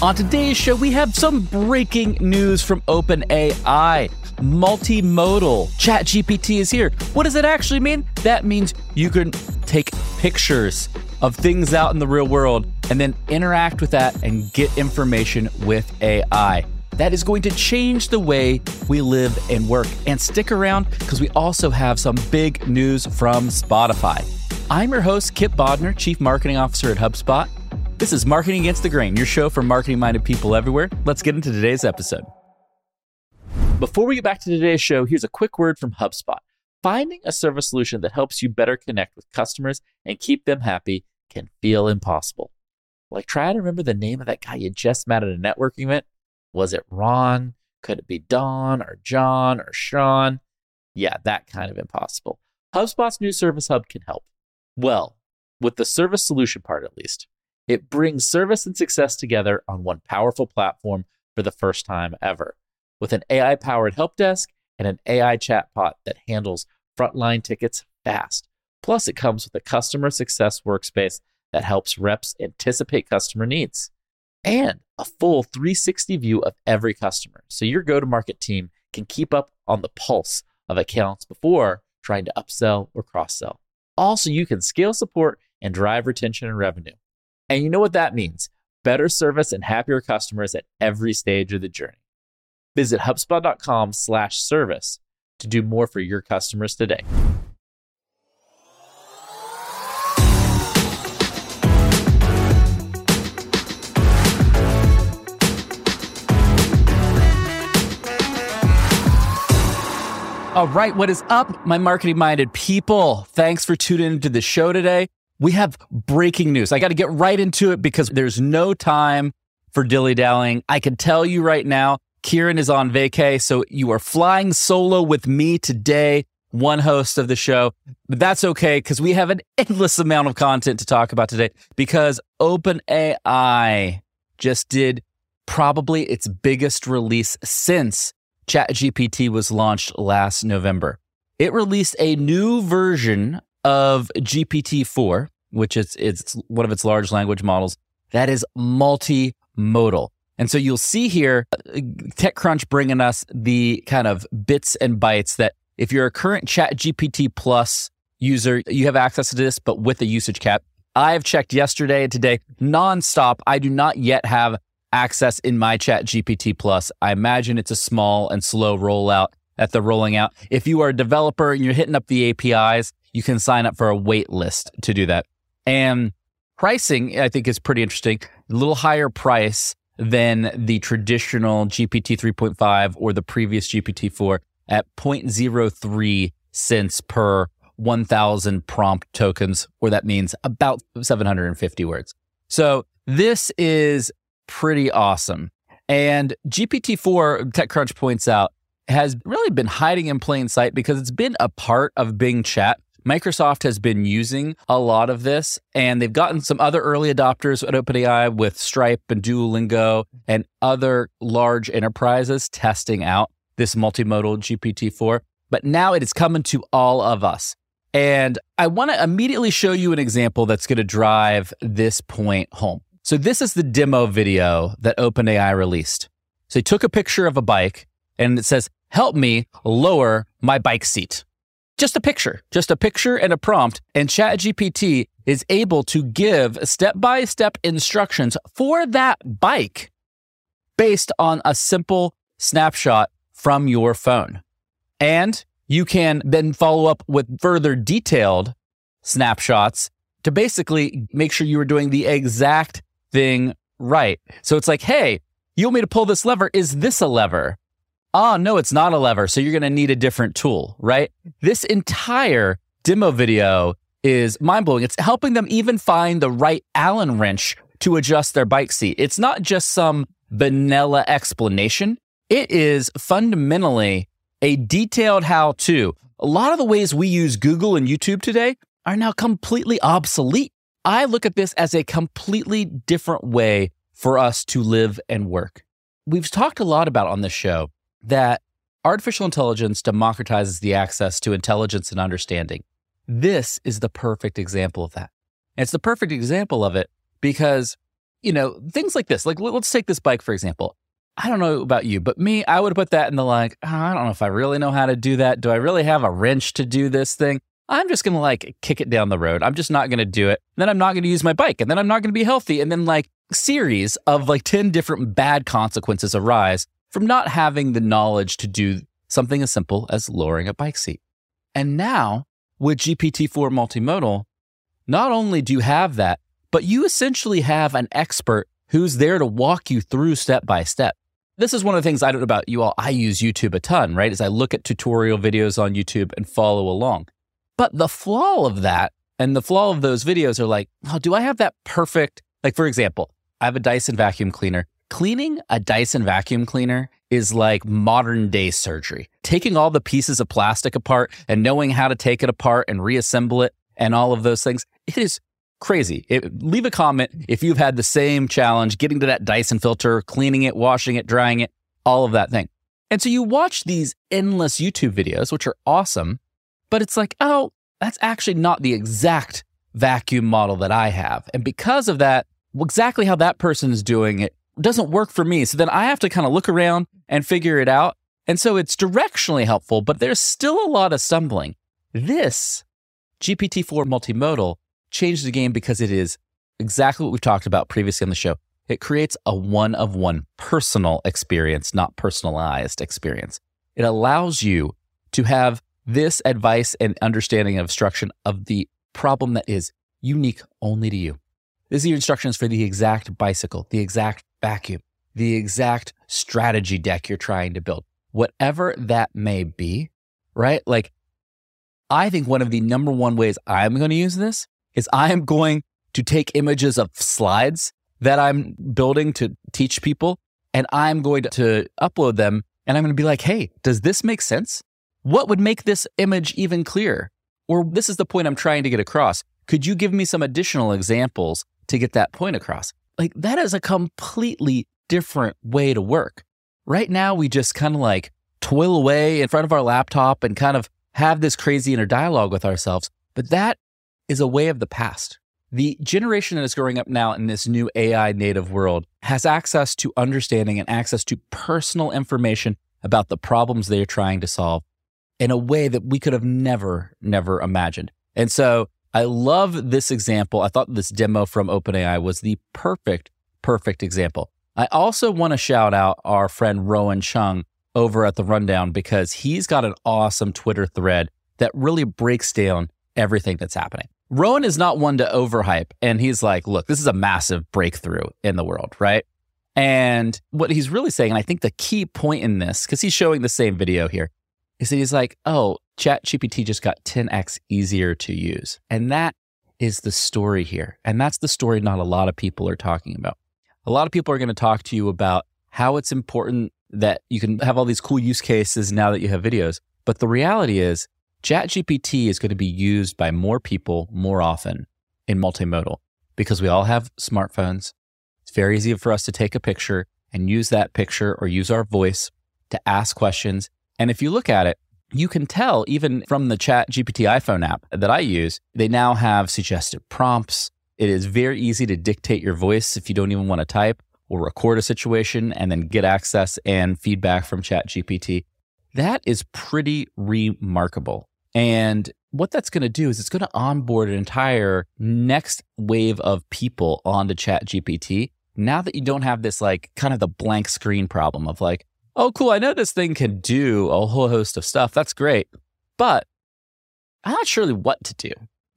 On today's show, we have some breaking news from OpenAI. Multimodal ChatGPT is here. What does it actually mean? That means you can take pictures of things out in the real world and then interact with that and get information with AI. That is going to change the way we live and work. And stick around because we also have some big news from Spotify. I'm your host, Kipp Bodnar, Chief Marketing Officer at HubSpot. This is Marketing Against the Grain, your show for marketing minded people everywhere. Let's get into today's episode. Before we get back to today's show, here's a quick word from HubSpot. Finding a service solution that helps you better connect with customers and keep them happy can feel impossible. Like, try to remember the name of that guy you just met at a networking event. Was it Ron? Could it be Don or John or Sean? Yeah, that kind of impossible. HubSpot's new Service Hub can help. Well, with the service solution part at least. It brings service and success together on one powerful platform for the first time ever, with an AI powered help desk and an AI chatbot that handles frontline tickets fast. Plus, it comes with a customer success workspace that helps reps anticipate customer needs and a full 360 view of every customer. So your go to market team can keep up on the pulse of accounts before trying to upsell or cross sell. Also, you can scale support and drive retention and revenue. And you know what that means better service and happier customers at every stage of the journey. Visit HubSpot.com slash service to do more for your customers today. All right, what is up, my marketing minded people? Thanks for tuning into the show today we have breaking news. I got to get right into it because there's no time for dilly dallying. I can tell you right now, Kieran is on vacay, so you are flying solo with me today, one host of the show. But that's okay because we have an endless amount of content to talk about today because OpenAI just did probably its biggest release since ChatGPT was launched last November. It released a new version of GPT-4, which is it's one of its large language models, that is multimodal. And so you'll see here uh, TechCrunch bringing us the kind of bits and bytes that if you're a current Chat GPT Plus user, you have access to this, but with a usage cap. I've checked yesterday and today nonstop. I do not yet have access in my Chat GPT Plus. I imagine it's a small and slow rollout at the rolling out. If you are a developer and you're hitting up the APIs, you can sign up for a wait list to do that. And pricing, I think, is pretty interesting. A little higher price than the traditional GPT 3.5 or the previous GPT 4 at 0.03 cents per 1,000 prompt tokens, or that means about 750 words. So this is pretty awesome. And GPT 4, TechCrunch points out, has really been hiding in plain sight because it's been a part of Bing Chat Microsoft has been using a lot of this, and they've gotten some other early adopters at OpenAI with Stripe and Duolingo and other large enterprises testing out this multimodal GPT 4. But now it is coming to all of us. And I want to immediately show you an example that's going to drive this point home. So, this is the demo video that OpenAI released. So, they took a picture of a bike and it says, Help me lower my bike seat just a picture, just a picture and a prompt. And ChatGPT is able to give step by step instructions for that bike based on a simple snapshot from your phone. And you can then follow up with further detailed snapshots to basically make sure you are doing the exact thing right. So it's like, hey, you want me to pull this lever? Is this a lever? Oh, no, it's not a lever. So you're going to need a different tool, right? This entire demo video is mind blowing. It's helping them even find the right Allen wrench to adjust their bike seat. It's not just some vanilla explanation, it is fundamentally a detailed how to. A lot of the ways we use Google and YouTube today are now completely obsolete. I look at this as a completely different way for us to live and work. We've talked a lot about on this show that artificial intelligence democratizes the access to intelligence and understanding. This is the perfect example of that. And it's the perfect example of it because you know, things like this. Like, let's take this bike, for example. I don't know about you, but me, I would put that in the like, oh, I don't know if I really know how to do that. Do I really have a wrench to do this thing? I'm just going to like kick it down the road. I'm just not going to do it. Then I'm not going to use my bike and then I'm not going to be healthy. And then like series of like 10 different bad consequences arise from not having the knowledge to do something as simple as lowering a bike seat. And now with GPT-4 multimodal, not only do you have that, but you essentially have an expert who's there to walk you through step by step. This is one of the things I don't know about you all. I use YouTube a ton, right? As I look at tutorial videos on YouTube and follow along. But the flaw of that and the flaw of those videos are like, oh, do I have that perfect? Like, for example, I have a Dyson vacuum cleaner. Cleaning a Dyson vacuum cleaner is like modern day surgery. Taking all the pieces of plastic apart and knowing how to take it apart and reassemble it and all of those things. It is crazy. It, leave a comment if you've had the same challenge getting to that Dyson filter, cleaning it, washing it, drying it, all of that thing. And so you watch these endless YouTube videos, which are awesome, but it's like, oh, that's actually not the exact vacuum model that I have. And because of that, exactly how that person is doing it doesn't work for me. So then I have to kind of look around and figure it out. And so it's directionally helpful, but there's still a lot of stumbling. This GPT 4 multimodal changed the game because it is exactly what we've talked about previously on the show. It creates a one of one personal experience, not personalized experience. It allows you to have this advice and understanding of instruction of the problem that is unique only to you. This is your instructions for the exact bicycle, the exact vacuum, the exact strategy deck you're trying to build, whatever that may be, right? Like, I think one of the number one ways I'm going to use this is I am going to take images of slides that I'm building to teach people, and I'm going to upload them. And I'm going to be like, hey, does this make sense? What would make this image even clearer? Or this is the point I'm trying to get across. Could you give me some additional examples to get that point across? Like, that is a completely different way to work. Right now, we just kind of like toil away in front of our laptop and kind of have this crazy inner dialogue with ourselves. But that is a way of the past. The generation that is growing up now in this new AI native world has access to understanding and access to personal information about the problems they are trying to solve in a way that we could have never, never imagined. And so I love this example. I thought this demo from OpenAI was the perfect, perfect example. I also want to shout out our friend Rowan Cheung over at the Rundown because he's got an awesome Twitter thread that really breaks down everything that's happening. Rowan is not one to overhype. And he's like, look, this is a massive breakthrough in the world, right? And what he's really saying, and I think the key point in this, because he's showing the same video here, is that he's like, oh, Chat GPT just got 10x easier to use. And that is the story here. And that's the story not a lot of people are talking about. A lot of people are going to talk to you about how it's important that you can have all these cool use cases now that you have videos. But the reality is, ChatGPT is going to be used by more people more often in multimodal because we all have smartphones. It's very easy for us to take a picture and use that picture or use our voice to ask questions. And if you look at it, you can tell even from the Chat GPT iPhone app that I use, they now have suggested prompts. It is very easy to dictate your voice if you don't even want to type or record a situation and then get access and feedback from Chat GPT. That is pretty remarkable. And what that's going to do is it's going to onboard an entire next wave of people onto Chat GPT. Now that you don't have this like kind of the blank screen problem of like, oh, cool, I know this thing can do a whole host of stuff. That's great. But I'm not sure what to do,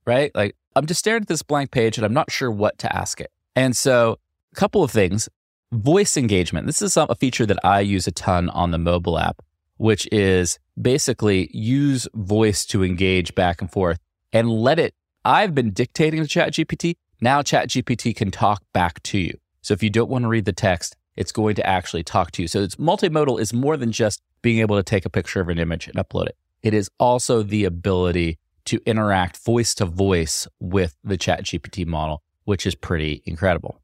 right? Like I'm just staring at this blank page and I'm not sure what to ask it. And so a couple of things. Voice engagement. This is a feature that I use a ton on the mobile app which is basically use voice to engage back and forth and let it. I've been dictating to ChatGPT. Now ChatGPT can talk back to you. So if you don't want to read the text, it's going to actually talk to you. So it's multimodal is more than just being able to take a picture of an image and upload it. It is also the ability to interact voice to voice with the ChatGPT model, which is pretty incredible.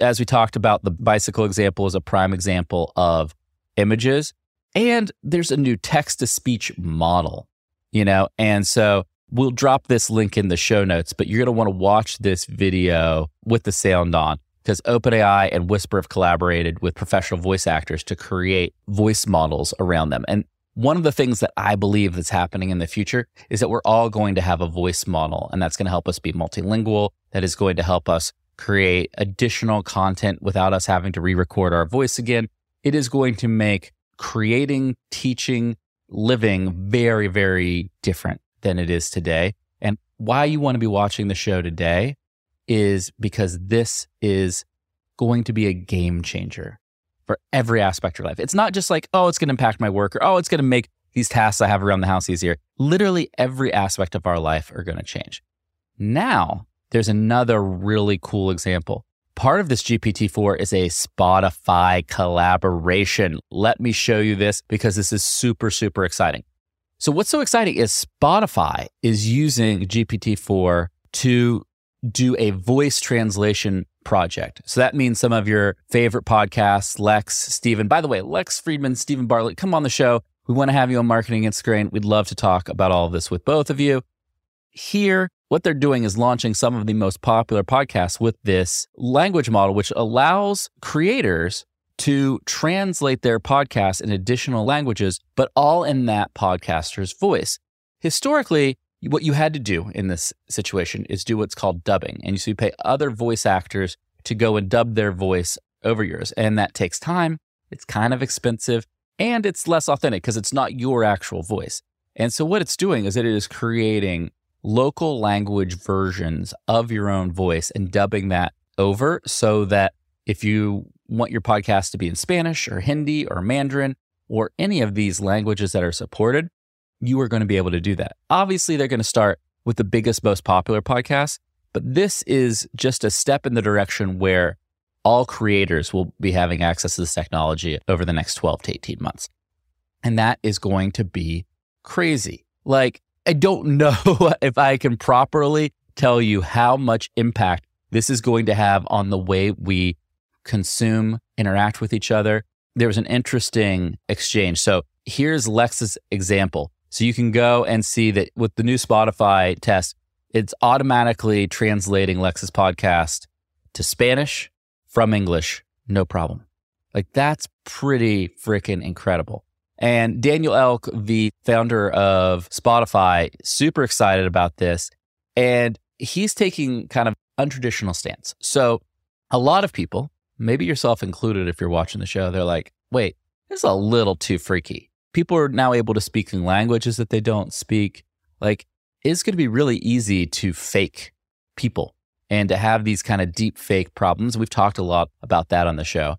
As we talked about, the bicycle example is a prime example of images. And there's a new text to speech model, you know? And so we'll drop this link in the show notes, but you're going to want to watch this video with the sound on because OpenAI and Whisper have collaborated with professional voice actors to create voice models around them. And one of the things that I believe that's happening in the future is that we're all going to have a voice model, and that's going to help us be multilingual. That is going to help us create additional content without us having to re record our voice again. It is going to make creating, teaching, living very, very different than it is today. And why you want to be watching the show today is because this is going to be a game changer for every aspect of your life. It's not just like, oh, it's going to impact my work or oh, it's going to make these tasks I have around the house easier. Literally every aspect of our life are going to change. Now, there's another really cool example. Part of this GPT-4 is a Spotify collaboration. Let me show you this because this is super, super exciting. So what's so exciting is Spotify is using GPT-4 to do a voice translation project. So that means some of your favorite podcasts, Lex, Stephen. By the way, Lex Fridman, Steven Bartlett, come on the show. We want to have you on Marketing the Grain. We'd love to talk about all of this with both of you. Here, what they're doing is launching some of the most popular podcasts with this language model, which allows creators to translate their podcasts in additional languages, but all in that podcaster's voice. Historically, what you had to do in this situation is do what's called dubbing. And so you pay other voice actors to go and dub their voice over yours. And that takes time. It's kind of expensive and it's less authentic because it's not your actual voice. And so what it's doing is that it is creating local language versions of your own voice and dubbing that over so that if you want your podcast to be in Spanish or Hindi or Mandarin or any of these languages that are supported, you are going to be able to do that. Obviously, they're going to start with the biggest, most popular podcasts, but this is just a step in the direction where all creators will be having access to this technology over the next 12 to 18 months. And that is going to be crazy. Like, I don't know if I can properly tell you how much impact this is going to have on the way we consume, interact with each other. There was an interesting exchange. So here's Lex's example. So you can go and see that with the new Spotify test, it's automatically translating Lex's podcast to Spanish from English, no problem. Like that's pretty freaking incredible. And Daniel Ek, the founder of Spotify, super excited about this. And he's taking kind of untraditional stance. So a lot of people, maybe yourself included if you're watching the show, they're like, wait, this is a little too freaky people are now able to speak in languages that they don't speak. Like, it's going to be really easy to fake people and to have these kind of deep fake problems. We've talked a lot about that on the show.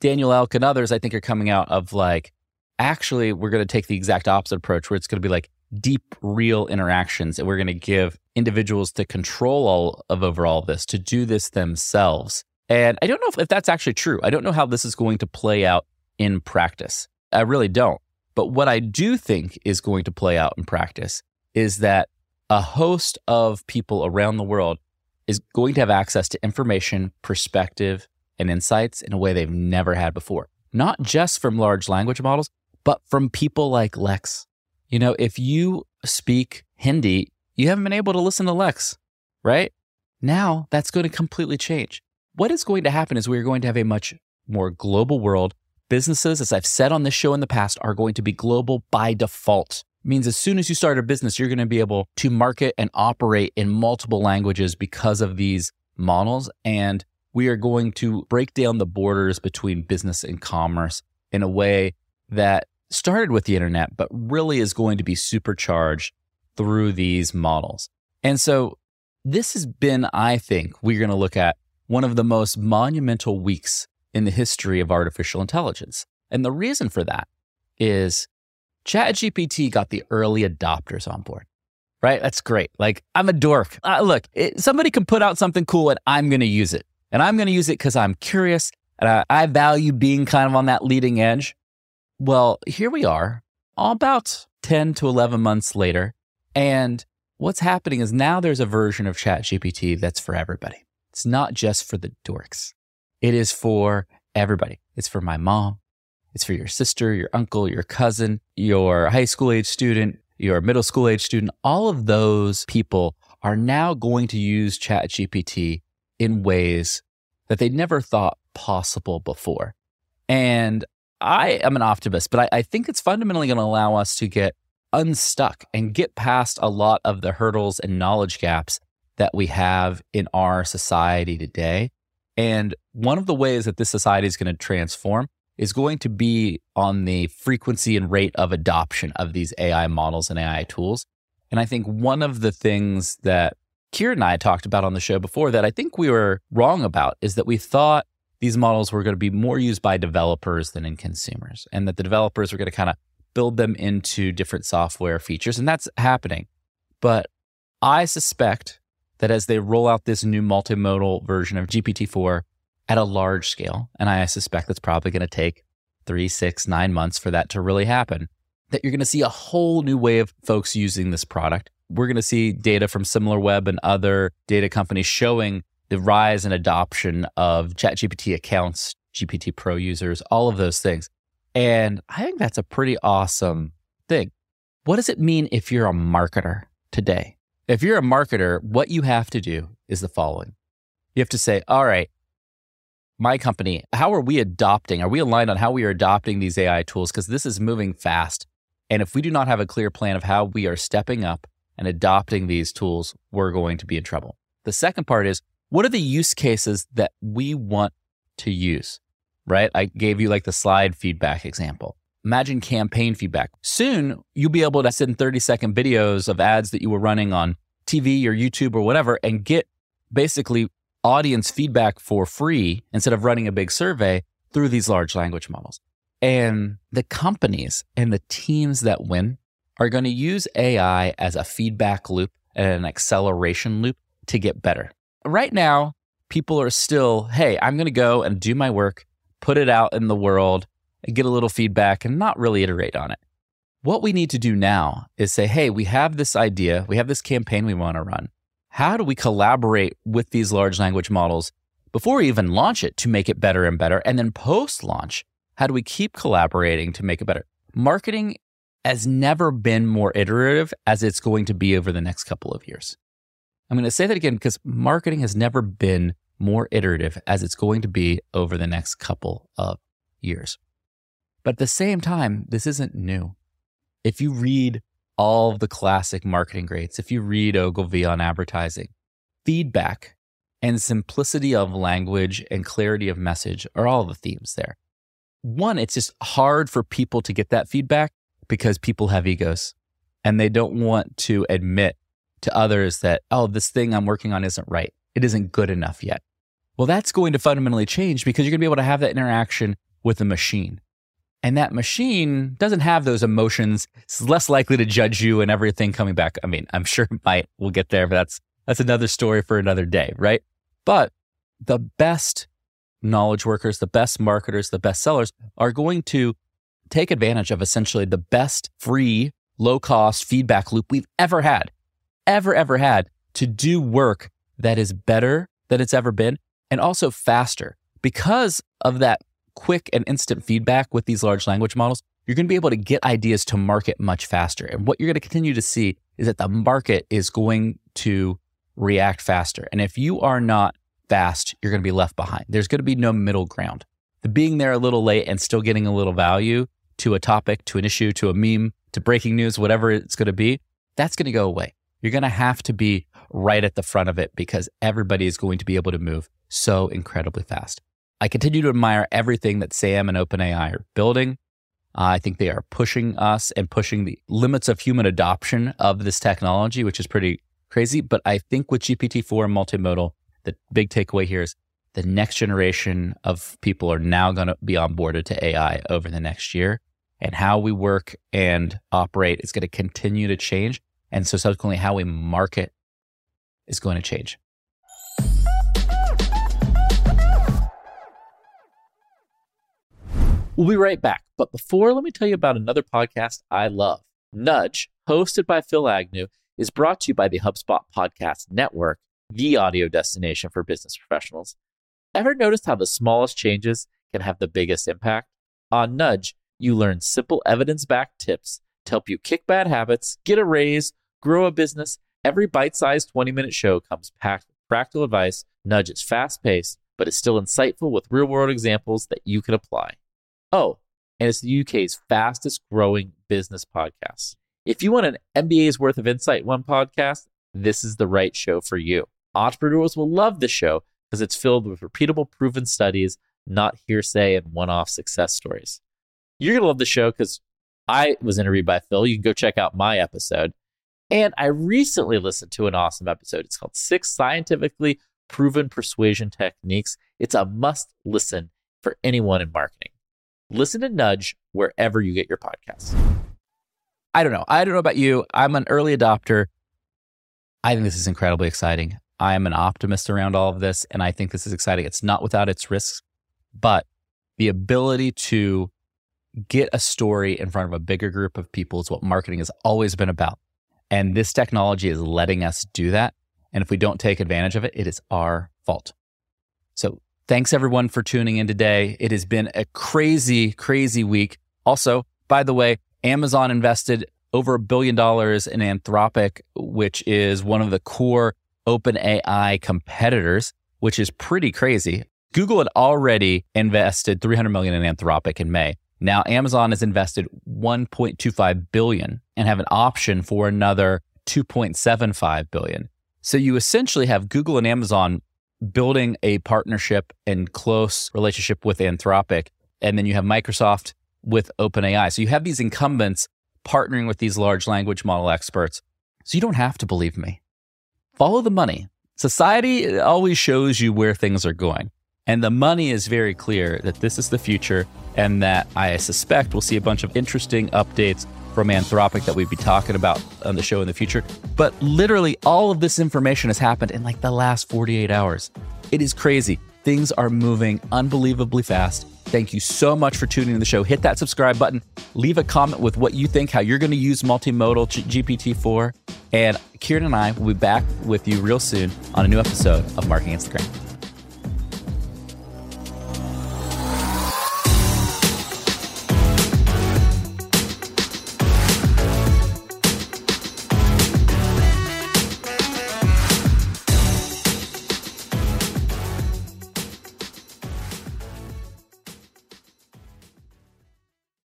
Daniel Ek and others, I think, are coming out of like, actually, we're going to take the exact opposite approach where it's going to be like deep, real interactions. And we're going to give individuals the control all of over all this to do this themselves. And I don't know if, if that's actually true. I don't know how this is going to play out in practice. I really don't. But what I do think is going to play out in practice is that a host of people around the world is going to have access to information, perspective, and insights in a way they've never had before. Not just from large language models, but from people like Lex. You know, if you speak Hindi, you haven't been able to listen to Lex, right? Now that's going to completely change. What is going to happen is we're going to have a much more global world Businesses, as I've said on this show in the past, are going to be global by default. Means as soon as you start a business, you're going to be able to market and operate in multiple languages because of these models. And we are going to break down the borders between business and commerce in a way that started with the internet, but really is going to be supercharged through these models. And so this has been, I think, we're going to look at one of the most monumental weeks in the history of artificial intelligence. And the reason for that is ChatGPT got the early adopters on board, right? That's great. Like, I'm a dork. Uh, look, it, somebody can put out something cool and I'm going to use it. And I'm going to use it because I'm curious and I, I value being kind of on that leading edge. Well, here we are, all about 10 to 11 months later. And what's happening is now there's a version of ChatGPT that's for everybody. It's not just for the dorks. It is for everybody. It's for my mom. It's for your sister, your uncle, your cousin, your high school age student, your middle school age student. All of those people are now going to use ChatGPT in ways that they never thought possible before. And I am an optimist, but I, I think it's fundamentally going to allow us to get unstuck and get past a lot of the hurdles and knowledge gaps that we have in our society today. And one of the ways that this society is going to transform is going to be on the frequency and rate of adoption of these AI models and AI tools. And I think one of the things that Kieran and I talked about on the show before that I think we were wrong about is that we thought these models were going to be more used by developers than in consumers, and that the developers were going to kind of build them into different software features. And that's happening. But I suspect that as they roll out this new multimodal version of GPT 4 at a large scale, and I suspect that's probably going to take three, six, nine months for that to really happen, that you're going to see a whole new way of folks using this product. We're going to see data from SimilarWeb and other data companies showing the rise and adoption of ChatGPT accounts, GPT Pro users, all of those things. And I think that's a pretty awesome thing. What does it mean if you're a marketer today? If you're a marketer, what you have to do is the following you have to say, all right, my company, how are we adopting? Are we aligned on how we are adopting these AI tools? Because this is moving fast. And if we do not have a clear plan of how we are stepping up and adopting these tools, we're going to be in trouble. The second part is what are the use cases that we want to use? Right? I gave you like the slide feedback example. Imagine campaign feedback. Soon you'll be able to send 30 second videos of ads that you were running on TV or YouTube or whatever and get basically audience feedback for free instead of running a big survey through these large language models. And the companies and the teams that win are going to use AI as a feedback loop and an acceleration loop to get better. Right now, people are still, hey, I'm going to go and do my work, put it out in the world, get a little feedback and not really iterate on it. What we need to do now is say, hey, we have this idea, we have this campaign we want to run. How do we collaborate with these large language models before we even launch it to make it better and better? And then post launch, how do we keep collaborating to make it better? Marketing has never been more iterative as it's going to be over the next couple of years. I'm going to say that again because marketing has never been more iterative as it's going to be over the next couple of years. But at the same time, this isn't new. If you read all of the classic marketing greats, if you read Ogilvy on advertising, feedback and simplicity of language and clarity of message are all the themes there. One, it's just hard for people to get that feedback because people have egos and they don't want to admit to others that, oh, this thing I'm working on isn't right. It isn't good enough yet. Well, that's going to fundamentally change because you're going to be able to have that interaction with a machine. And that machine doesn't have those emotions. It's less likely to judge you and everything coming back. I mean, I'm sure it might. We'll get there, but that's that's another story for another day, right? But the best knowledge workers, the best marketers, the best sellers are going to take advantage of essentially the best free, low cost feedback loop we've ever had ever, ever had to do work that is better than it's ever been and also faster. Because of that quick and instant feedback with these large language models, you're going to be able to get ideas to market much faster. And what you're going to continue to see is that the market is going to react faster. And if you are not fast, you're going to be left behind. There's going to be no middle ground. The being there a little late and still getting a little value to a topic, to an issue, to a meme, to breaking news, whatever it's going to be, that's going to go away. You're going to have to be right at the front of it because everybody is going to be able to move so incredibly fast. I continue to admire everything that Sam and OpenAI are building. Uh, I think they are pushing us and pushing the limits of human adoption of this technology, which is pretty crazy. But I think with GPT-4 and multimodal, the big takeaway here is the next generation of people are now going to be onboarded to AI over the next year. And how we work and operate is going to continue to change. And so subsequently, how we market is going to change. We'll be right back. But before, let me tell you about another podcast I love. Nudge, hosted by Phil Agnew, is brought to you by the HubSpot Podcast Network, the audio destination for business professionals. Ever noticed how the smallest changes can have the biggest impact? On Nudge, you learn simple evidence backed tips to help you kick bad habits, get a raise, grow a business. Every bite sized 20 minute show comes packed with practical advice. Nudge is fast paced, but is still insightful with real world examples that you can apply. Oh, and it's the UK's fastest growing business podcast. If you want an MBA's worth of insight in one podcast, this is the right show for you. Entrepreneurs will love this show because it's filled with repeatable, proven studies, not hearsay and one off success stories. You're going to love the show because I was interviewed by Phil. You can go check out my episode. And I recently listened to an awesome episode. It's called Six Scientifically Proven Persuasion Techniques. It's a must listen for anyone in marketing. Listen to Nudge wherever you get your podcasts. I don't know. I don't know about you. I'm an early adopter. I think this is incredibly exciting. I am an optimist around all of this, and I think this is exciting. It's not without its risks, but the ability to get a story in front of a bigger group of people is what marketing has always been about. And this technology is letting us do that. And if we don't take advantage of it, it is our fault. So thanks everyone for tuning in today. It has been a crazy, crazy week. Also, by the way, Amazon invested over a billion dollars in Anthropic, which is one of the core OpenAI competitors, which is pretty crazy. Google had already invested 300 million in Anthropic in May. Now Amazon has invested 1.25 billion and have an option for another 2.75 billion. So you essentially have Google and Amazon building a partnership and close relationship with Anthropic and then you have Microsoft with OpenAI. So you have these incumbents partnering with these large language model experts. So you don't have to believe me. Follow the money. Society always shows you where things are going. And the money is very clear that this is the future and that I suspect we'll see a bunch of interesting updates from Anthropic that we'd be talking about on the show in the future. But literally, all of this information has happened in like the last 48 hours. It is crazy. Things are moving unbelievably fast. Thank you so much for tuning in the show. Hit that subscribe button. Leave a comment with what you think, how you're going to use multimodal GPT-4. And Kieran and I will be back with you real soon on a new episode of Marketing Against the Grain.